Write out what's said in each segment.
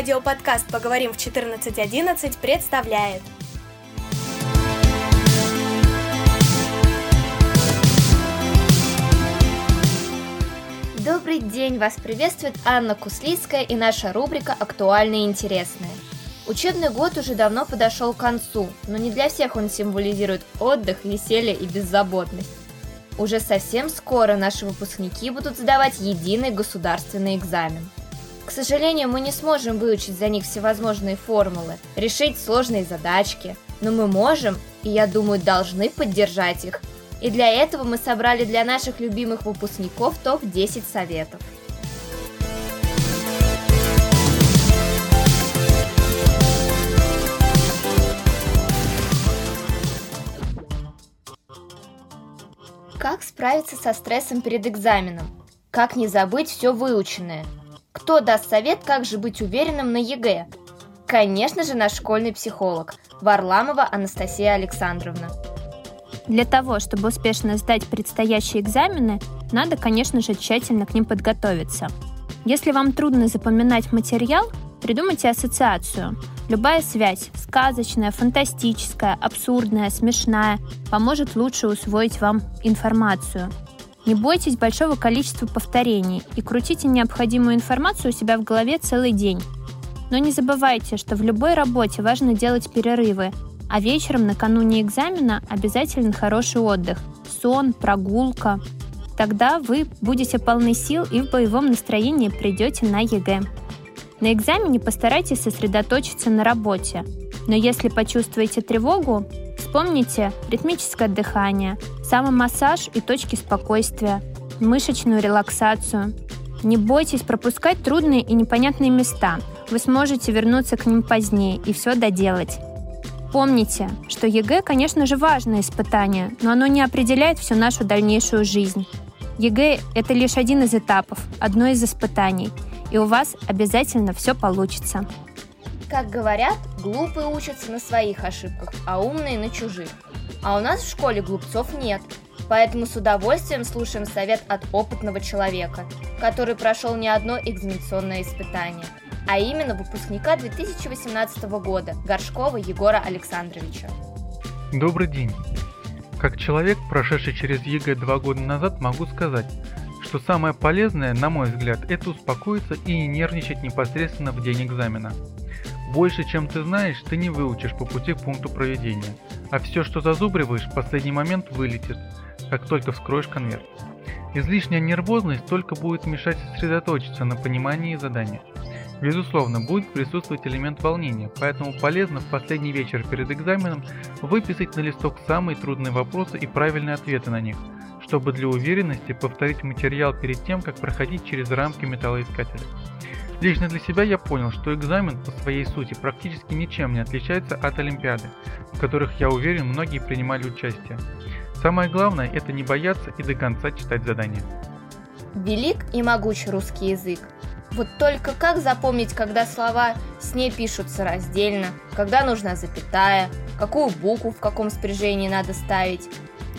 Радиоподкаст «Поговорим в 14.11» представляет Добрый день! Вас приветствует Анна Куслицкая и наша рубрика «Актуальное и интересное». Учебный год уже давно подошел к концу, но не для всех он символизирует отдых, веселье и беззаботность. Уже совсем скоро наши выпускники будут сдавать единый государственный экзамен. К сожалению, мы не сможем выучить за них всевозможные формулы, решить сложные задачки, но мы можем, и я думаю, должны поддержать их. И для этого мы собрали для наших любимых выпускников топ-10 советов. Как справиться со стрессом перед экзаменом? Как не забыть все выученное? Кто даст совет, как же быть уверенным на ЕГЭ? Конечно же, наш школьный психолог Варламова Анастасия Александровна. Для того, чтобы успешно сдать предстоящие экзамены, надо, конечно же, тщательно к ним подготовиться. Если вам трудно запоминать материал, придумайте ассоциацию. Любая связь, сказочная, фантастическая, абсурдная, смешная, поможет лучше усвоить вам информацию – не бойтесь большого количества повторений и крутите необходимую информацию у себя в голове целый день. Но не забывайте, что в любой работе важно делать перерывы, а вечером накануне экзамена обязательно хороший отдых, сон, прогулка. Тогда вы будете полны сил и в боевом настроении придете на ЕГЭ. На экзамене постарайтесь сосредоточиться на работе, но если почувствуете тревогу, вспомните ритмическое дыхание, самомассаж и точки спокойствия, мышечную релаксацию. Не бойтесь пропускать трудные и непонятные места. Вы сможете вернуться к ним позднее и все доделать. Помните, что ЕГЭ, конечно же, важное испытание, но оно не определяет всю нашу дальнейшую жизнь. ЕГЭ – это лишь один из этапов, одно из испытаний, и у вас обязательно все получится. Как говорят, глупые учатся на своих ошибках, а умные на чужих. А у нас в школе глупцов нет, поэтому с удовольствием слушаем совет от опытного человека, который прошел не одно экзаменационное испытание, а именно выпускника 2018 года Горшкова Егора Александровича. Добрый день. Как человек, прошедший через ЕГЭ два года назад, могу сказать, что самое полезное, на мой взгляд, это успокоиться и не нервничать непосредственно в день экзамена. Больше, чем ты знаешь, ты не выучишь по пути к пункту проведения, а все, что зазубриваешь, в последний момент вылетит, как только вскроешь конверт. Излишняя нервозность только будет мешать сосредоточиться на понимании задания. Безусловно, будет присутствовать элемент волнения, поэтому полезно в последний вечер перед экзаменом выписать на листок самые трудные вопросы и правильные ответы на них, чтобы для уверенности повторить материал перед тем, как проходить через рамки металлоискателя. Лично для себя я понял, что экзамен по своей сути практически ничем не отличается от Олимпиады, в которых, я уверен, многие принимали участие. Самое главное – это не бояться и до конца читать задания. Велик и могуч русский язык. Вот только как запомнить, когда слова с ней пишутся раздельно, когда нужна запятая, какую букву в каком спряжении надо ставить.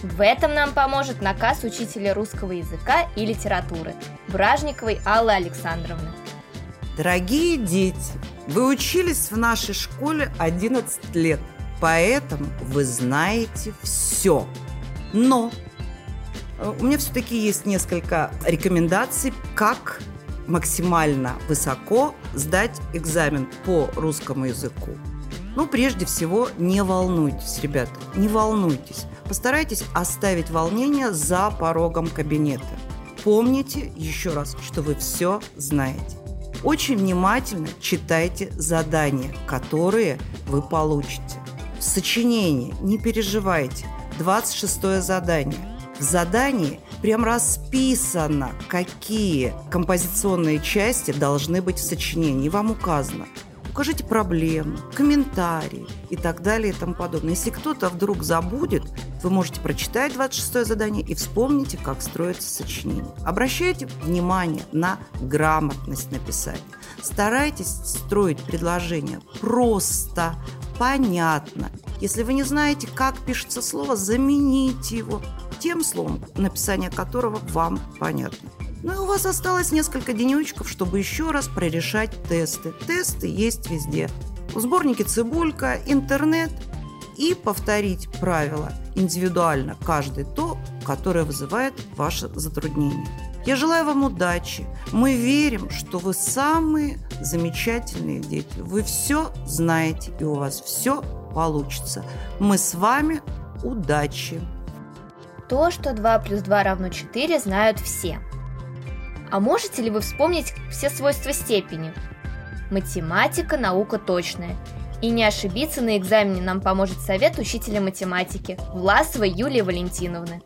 В этом нам поможет наказ учителя русского языка и литературы Бражниковой Аллы Александровны. Дорогие дети, вы учились в нашей школе 11 лет, поэтому вы знаете все. Но э, у меня все-таки есть несколько рекомендаций, как максимально высоко сдать экзамен по русскому языку. Ну, прежде всего, не волнуйтесь, ребята, не волнуйтесь. Постарайтесь оставить волнение за порогом кабинета. Помните еще раз, что вы все знаете. Очень внимательно читайте задания, которые вы получите. В сочинении не переживайте. 26 задание. В задании прям расписано, какие композиционные части должны быть в сочинении. Вам указано укажите проблемы, комментарии и так далее и тому подобное. Если кто-то вдруг забудет, вы можете прочитать 26 задание и вспомните, как строится сочинение. Обращайте внимание на грамотность написания. Старайтесь строить предложение просто, понятно. Если вы не знаете, как пишется слово, замените его тем словом, написание которого вам понятно. Ну и у вас осталось несколько денечков, чтобы еще раз прорешать тесты. Тесты есть везде. В сборнике «Цибулька», интернет и повторить правила индивидуально каждый то, которое вызывает ваше затруднение. Я желаю вам удачи. Мы верим, что вы самые замечательные дети. Вы все знаете, и у вас все получится. Мы с вами. Удачи! То, что 2 плюс 2 равно 4, знают все. А можете ли вы вспомнить все свойства степени? Математика – наука точная. И не ошибиться на экзамене нам поможет совет учителя математики Власовой Юлии Валентиновны.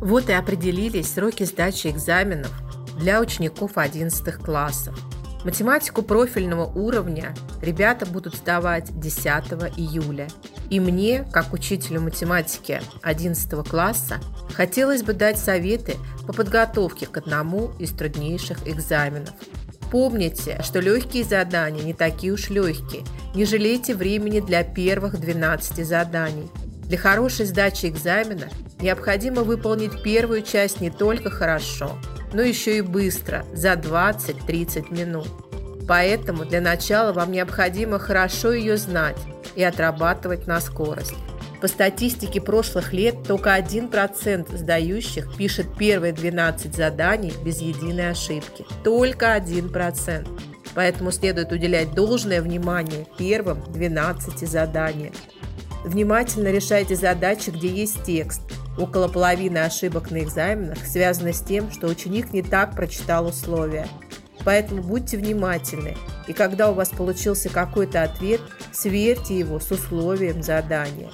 Вот и определились сроки сдачи экзаменов для учеников 11 классов. Математику профильного уровня ребята будут сдавать 10 июля. И мне, как учителю математики 11 класса, хотелось бы дать советы по подготовке к одному из труднейших экзаменов. Помните, что легкие задания не такие уж легкие. Не жалейте времени для первых 12 заданий. Для хорошей сдачи экзамена необходимо выполнить первую часть не только хорошо, но еще и быстро, за 20-30 минут. Поэтому для начала вам необходимо хорошо ее знать и отрабатывать на скорость. По статистике прошлых лет только 1% сдающих пишет первые 12 заданий без единой ошибки. Только 1%. Поэтому следует уделять должное внимание первым 12 заданиям. Внимательно решайте задачи, где есть текст. Около половины ошибок на экзаменах связаны с тем, что ученик не так прочитал условия. Поэтому будьте внимательны, и когда у вас получился какой-то ответ, сверьте его с условием задания.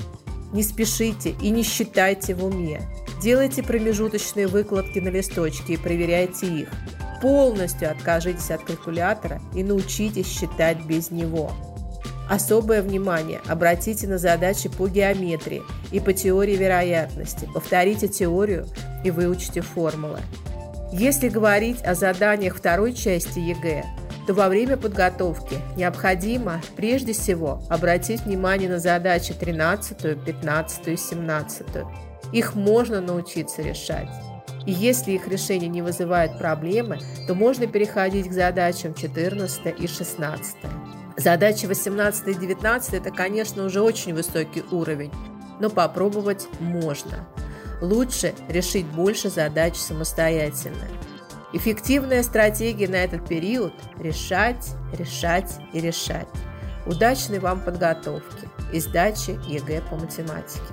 Не спешите и не считайте в уме. Делайте промежуточные выкладки на листочке и проверяйте их. Полностью откажитесь от калькулятора и научитесь считать без него. Особое внимание обратите на задачи по геометрии и по теории вероятности. Повторите теорию и выучите формулы. Если говорить о заданиях второй части ЕГЭ, то во время подготовки необходимо прежде всего обратить внимание на задачи 13, 15 и 17. Их можно научиться решать. И если их решение не вызывает проблемы, то можно переходить к задачам 14 и 16. Задачи 18 и 19 – это, конечно, уже очень высокий уровень, но попробовать можно. Лучше решить больше задач самостоятельно. Эффективная стратегия на этот период – решать, решать и решать. Удачной вам подготовки и сдачи ЕГЭ по математике.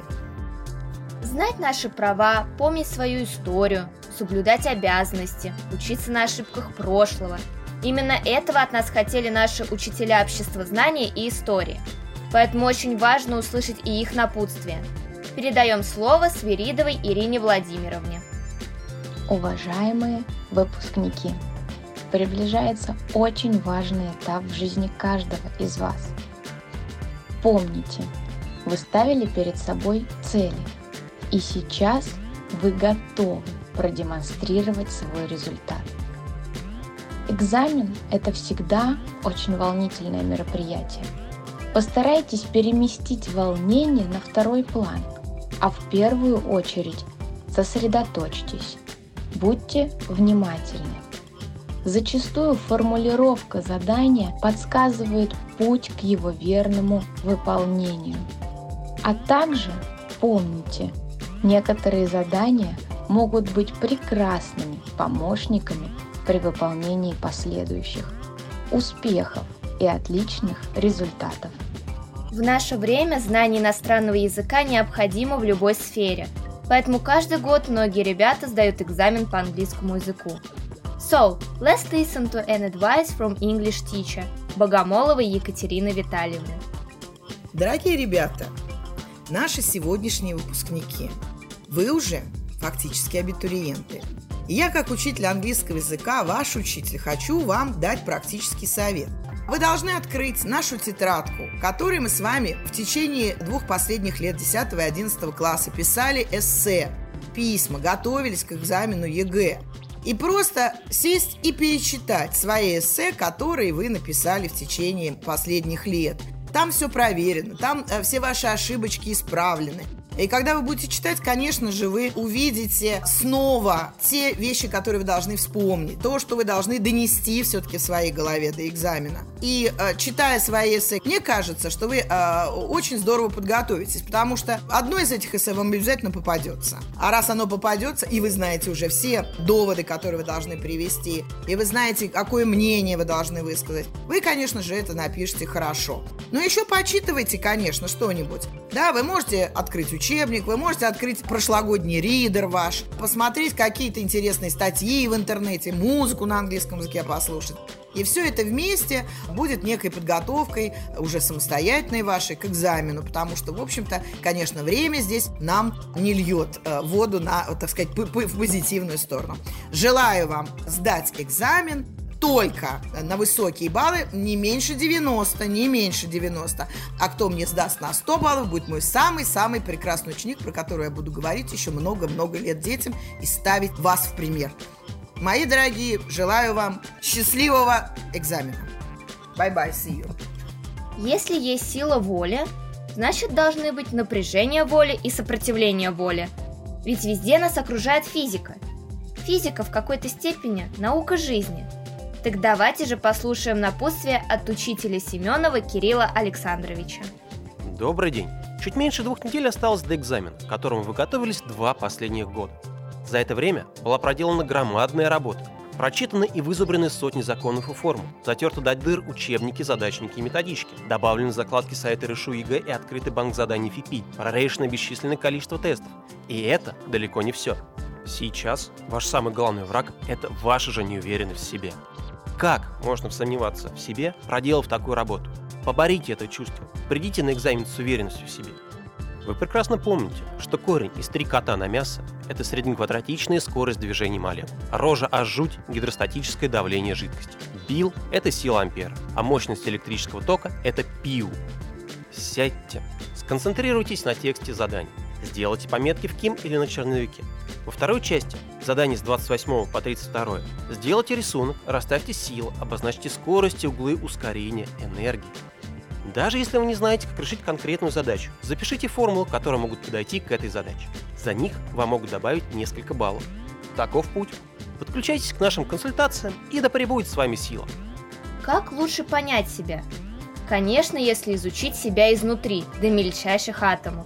Знать наши права, помнить свою историю, соблюдать обязанности, учиться на ошибках прошлого – Именно этого от нас хотели наши учителя обществознания и истории. Поэтому очень важно услышать и их напутствие. Передаем слово Свиридовой Ирине Владимировне. Уважаемые выпускники, приближается очень важный этап в жизни каждого из вас. Помните, вы ставили перед собой цели, и сейчас вы готовы продемонстрировать свой результат. Экзамен – это всегда очень волнительное мероприятие. Постарайтесь переместить волнение на второй план, а в первую очередь сосредоточьтесь. Будьте внимательны. Зачастую формулировка задания подсказывает путь к его верному выполнению. А также помните, некоторые задания могут быть прекрасными помощниками при выполнении последующих. Успехов и отличных результатов! В наше время знание иностранного языка необходимо в любой сфере, поэтому каждый год многие ребята сдают экзамен по английскому языку. So, let's listen to an advice from English teacher Богомоловой Екатерины Витальевны. Дорогие ребята, наши сегодняшние выпускники, вы уже фактически абитуриенты – я, как учитель английского языка, ваш учитель, хочу вам дать практический совет. Вы должны открыть нашу тетрадку, которой мы с вами в течение двух последних лет 10 и 11 класса писали эссе, письма, готовились к экзамену ЕГЭ. И просто сесть и перечитать свои эссе, которые вы написали в течение последних лет. Там все проверено, там э, все ваши ошибочки исправлены. И когда вы будете читать, конечно же, вы увидите снова те вещи, которые вы должны вспомнить, то, что вы должны донести все-таки в своей голове до экзамена. И э, читая свои эссе, мне кажется, что вы э, очень здорово подготовитесь, потому что одно из этих эссе вам обязательно попадется. А раз оно попадется, и вы знаете уже все доводы, которые вы должны привести, и вы знаете, какое мнение вы должны высказать, вы, конечно же, это напишите хорошо. Но еще почитывайте, конечно, что-нибудь. Да, вы можете открыть учебник, вы можете открыть прошлогодний ридер ваш, посмотреть какие-то интересные статьи в интернете, музыку на английском языке послушать. И все это вместе будет некой подготовкой уже самостоятельной вашей к экзамену, потому что, в общем-то, конечно, время здесь нам не льет э, воду на, так сказать, в позитивную сторону. Желаю вам сдать экзамен, только на высокие баллы, не меньше 90, не меньше 90. А кто мне сдаст на 100 баллов, будет мой самый-самый прекрасный ученик, про которого я буду говорить еще много-много лет детям и ставить вас в пример. Мои дорогие, желаю вам счастливого экзамена. Bye-bye, see you. Если есть сила воли, значит должны быть напряжение воли и сопротивление воли. Ведь везде нас окружает физика. Физика в какой-то степени – наука жизни – так давайте же послушаем напутствие от учителя Семенова Кирилла Александровича. Добрый день. Чуть меньше двух недель осталось до экзамена, к которому вы готовились два последних года. За это время была проделана громадная работа. Прочитаны и вызубрены сотни законов и формул, затерты до дыр учебники, задачники и методички, добавлены закладки сайта Решу ЕГЭ и открытый банк заданий ФИПИ, прорешено бесчисленное количество тестов. И это далеко не все. Сейчас ваш самый главный враг – это ваша же неуверенность в себе. Как можно сомневаться в себе, проделав такую работу? Поборите это чувство. Придите на экзамен с уверенностью в себе. Вы прекрасно помните, что корень из три кота на мясо – это среднеквадратичная скорость движения молекул. Рожа а жуть – гидростатическое давление жидкости. Бил – это сила ампера, а мощность электрического тока – это пиу. Сядьте, сконцентрируйтесь на тексте заданий. Сделайте пометки в ким или на черновике. Во второй части, задание с 28 по 32, сделайте рисунок, расставьте силы, обозначьте скорости, углы ускорения, энергии. Даже если вы не знаете, как решить конкретную задачу, запишите формулы, которые могут подойти к этой задаче. За них вам могут добавить несколько баллов. Таков путь. Подключайтесь к нашим консультациям, и да пребудет с вами сила. Как лучше понять себя? Конечно, если изучить себя изнутри, до мельчайших атомов.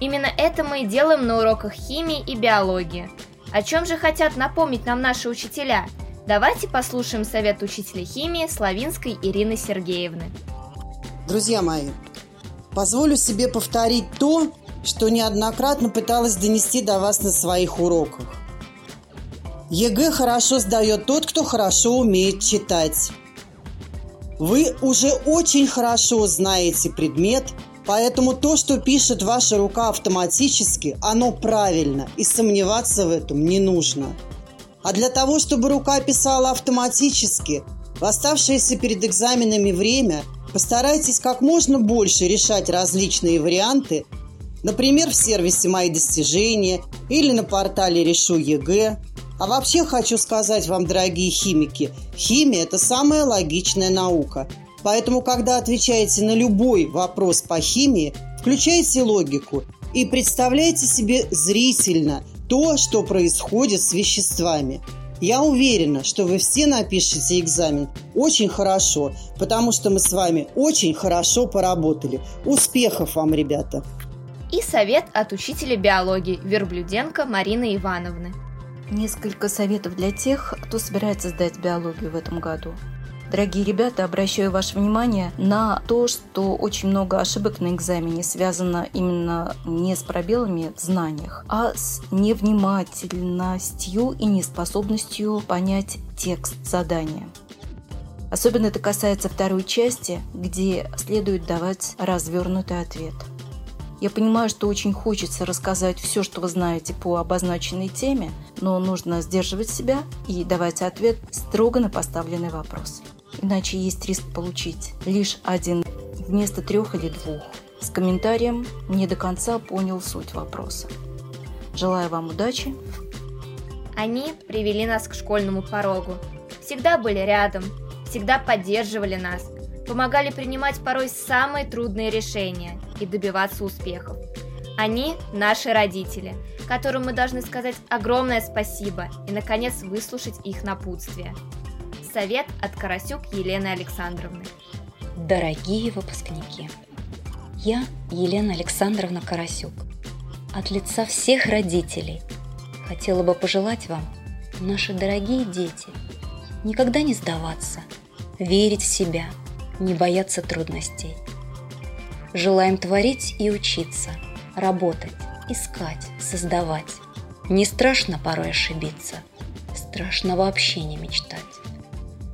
Именно это мы и делаем на уроках химии и биологии. О чем же хотят напомнить нам наши учителя? Давайте послушаем совет учителя химии Славинской Ирины Сергеевны. Друзья мои, позволю себе повторить то, что неоднократно пыталась донести до вас на своих уроках. ЕГЭ хорошо сдает тот, кто хорошо умеет читать. Вы уже очень хорошо знаете предмет – Поэтому то, что пишет ваша рука автоматически, оно правильно, и сомневаться в этом не нужно. А для того, чтобы рука писала автоматически, в оставшееся перед экзаменами время постарайтесь как можно больше решать различные варианты, например, в сервисе «Мои достижения» или на портале «Решу ЕГЭ». А вообще хочу сказать вам, дорогие химики, химия – это самая логичная наука – Поэтому, когда отвечаете на любой вопрос по химии, включайте логику и представляйте себе зрительно то, что происходит с веществами. Я уверена, что вы все напишете экзамен очень хорошо, потому что мы с вами очень хорошо поработали. Успехов вам, ребята! И совет от учителя биологии Верблюденко Марины Ивановны. Несколько советов для тех, кто собирается сдать биологию в этом году. Дорогие ребята, обращаю ваше внимание на то, что очень много ошибок на экзамене связано именно не с пробелами в знаниях, а с невнимательностью и неспособностью понять текст задания. Особенно это касается второй части, где следует давать развернутый ответ. Я понимаю, что очень хочется рассказать все, что вы знаете по обозначенной теме, но нужно сдерживать себя и давать ответ строго на поставленный вопрос иначе есть риск получить лишь один вместо трех или двух. С комментарием «Не до конца понял суть вопроса». Желаю вам удачи. Они привели нас к школьному порогу. Всегда были рядом, всегда поддерживали нас, помогали принимать порой самые трудные решения и добиваться успехов. Они наши родители, которым мы должны сказать огромное спасибо и, наконец, выслушать их напутствие. Совет от Карасюк Елены Александровны. Дорогие выпускники, я Елена Александровна Карасюк. От лица всех родителей хотела бы пожелать вам, наши дорогие дети, никогда не сдаваться, верить в себя, не бояться трудностей. Желаем творить и учиться, работать, искать, создавать. Не страшно порой ошибиться, страшно вообще не мечтать.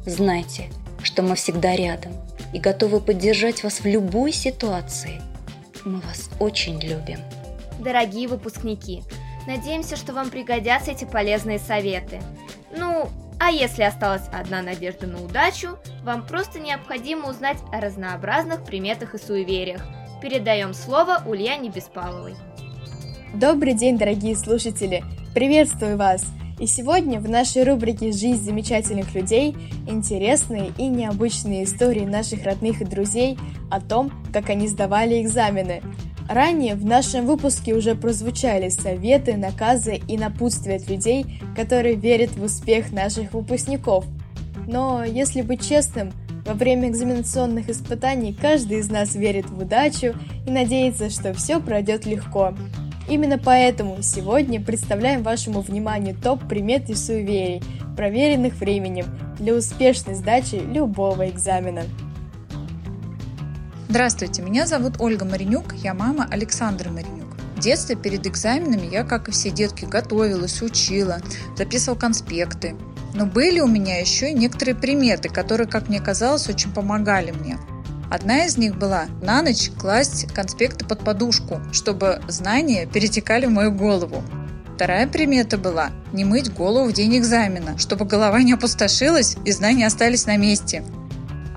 Знайте, что мы всегда рядом и готовы поддержать вас в любой ситуации. Мы вас очень любим. Дорогие выпускники, надеемся, что вам пригодятся эти полезные советы. Ну, а если осталась одна надежда на удачу, вам просто необходимо узнать о разнообразных приметах и суевериях. Передаем слово Ульяне Беспаловой. Добрый день, дорогие слушатели! Приветствую вас! И сегодня в нашей рубрике «Жизнь замечательных людей» интересные и необычные истории наших родных и друзей о том, как они сдавали экзамены. Ранее в нашем выпуске уже прозвучали советы, наказы и напутствия от людей, которые верят в успех наших выпускников. Но, если быть честным, во время экзаменационных испытаний каждый из нас верит в удачу и надеется, что все пройдет легко. Именно поэтому сегодня представляем вашему вниманию топ примет и суеверий, проверенных временем для успешной сдачи любого экзамена. Здравствуйте, меня зовут Ольга Маринюк, я мама Александра Маринюк. В детстве перед экзаменами я, как и все детки, готовилась, учила, записывала конспекты. Но были у меня еще и некоторые приметы, которые, как мне казалось, очень помогали мне. Одна из них была на ночь класть конспекты под подушку, чтобы знания перетекали в мою голову. Вторая примета была не мыть голову в день экзамена, чтобы голова не опустошилась и знания остались на месте –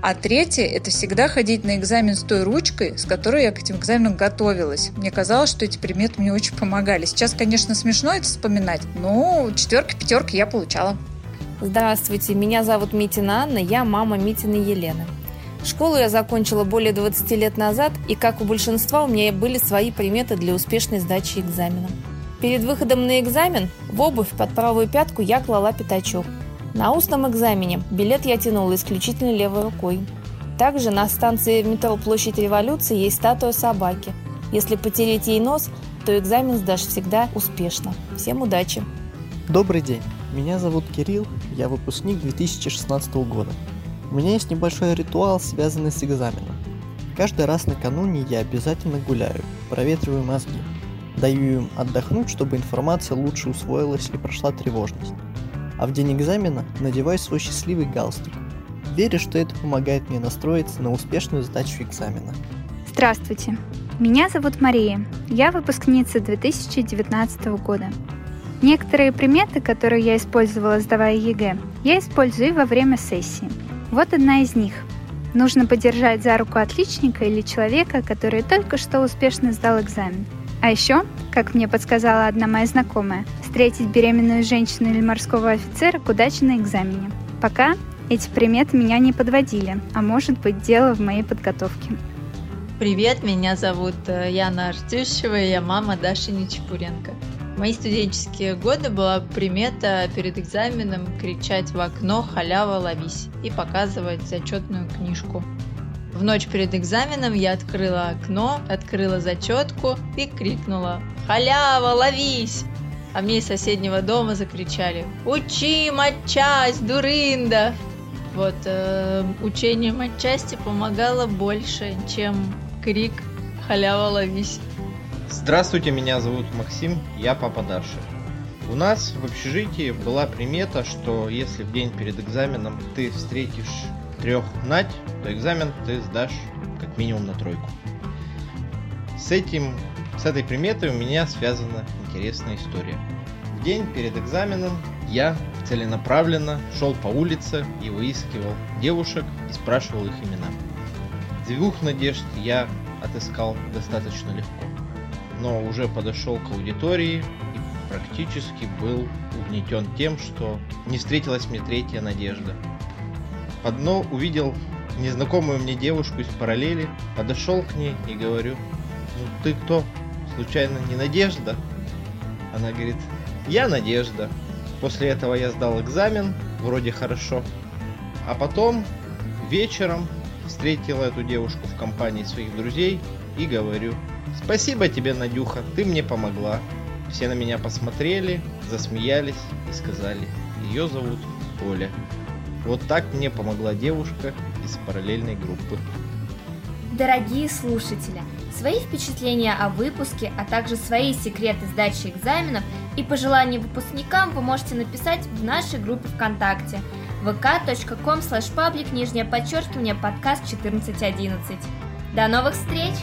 а третье – это всегда ходить на экзамен с той ручкой, с которой я к этим экзаменам готовилась. Мне казалось, что эти приметы мне очень помогали. Сейчас, конечно, смешно это вспоминать, но четверки, пятерки я получала. Здравствуйте, меня зовут Митина Анна, я мама Митины Елены. Школу я закончила более 20 лет назад, и как у большинства у меня были свои приметы для успешной сдачи экзамена. Перед выходом на экзамен в обувь под правую пятку я клала пятачок – на устном экзамене билет я тянула исключительно левой рукой. Также на станции метро Площадь Революции есть статуя собаки. Если потереть ей нос, то экзамен сдашь всегда успешно. Всем удачи! Добрый день, меня зовут Кирилл, я выпускник 2016 года. У меня есть небольшой ритуал, связанный с экзаменом. Каждый раз накануне я обязательно гуляю, проветриваю мозги. Даю им отдохнуть, чтобы информация лучше усвоилась и прошла тревожность а в день экзамена надеваю свой счастливый галстук. Верю, что это помогает мне настроиться на успешную сдачу экзамена. Здравствуйте, меня зовут Мария, я выпускница 2019 года. Некоторые приметы, которые я использовала, сдавая ЕГЭ, я использую во время сессии. Вот одна из них. Нужно подержать за руку отличника или человека, который только что успешно сдал экзамен. А еще, как мне подсказала одна моя знакомая, встретить беременную женщину или морского офицера к удаче на экзамене. Пока эти приметы меня не подводили, а может быть дело в моей подготовке. Привет, меня зовут э, Яна Артющева, и я мама Даши Нечепуренко. Мои студенческие годы была примета перед экзаменом кричать в окно «Халява, ловись» и показывать зачетную книжку. В ночь перед экзаменом я открыла окно, открыла зачетку и крикнула «Халява, ловись!» а мне из соседнего дома закричали «Учи матчасть, дурында!» Вот, э, учение матчасти помогало больше, чем крик «Халява, ловись!» Здравствуйте, меня зовут Максим, я папа Даши. У нас в общежитии была примета, что если в день перед экзаменом ты встретишь трех нать, то экзамен ты сдашь как минимум на тройку. С этим с этой приметой у меня связана интересная история. В день перед экзаменом я целенаправленно шел по улице и выискивал девушек и спрашивал их имена. Двух надежд я отыскал достаточно легко, но уже подошел к аудитории и практически был угнетен тем, что не встретилась мне третья надежда. Одно увидел незнакомую мне девушку из параллели, подошел к ней и говорю, ну ты кто? случайно не Надежда? Она говорит, я Надежда. После этого я сдал экзамен, вроде хорошо. А потом вечером встретил эту девушку в компании своих друзей и говорю, спасибо тебе, Надюха, ты мне помогла. Все на меня посмотрели, засмеялись и сказали, ее зовут Оля. Вот так мне помогла девушка из параллельной группы. Дорогие слушатели, свои впечатления о выпуске, а также свои секреты сдачи экзаменов и пожелания выпускникам вы можете написать в нашей группе ВКонтакте vk.com slash public нижнее подчеркивание подкаст 1411. До новых встреч!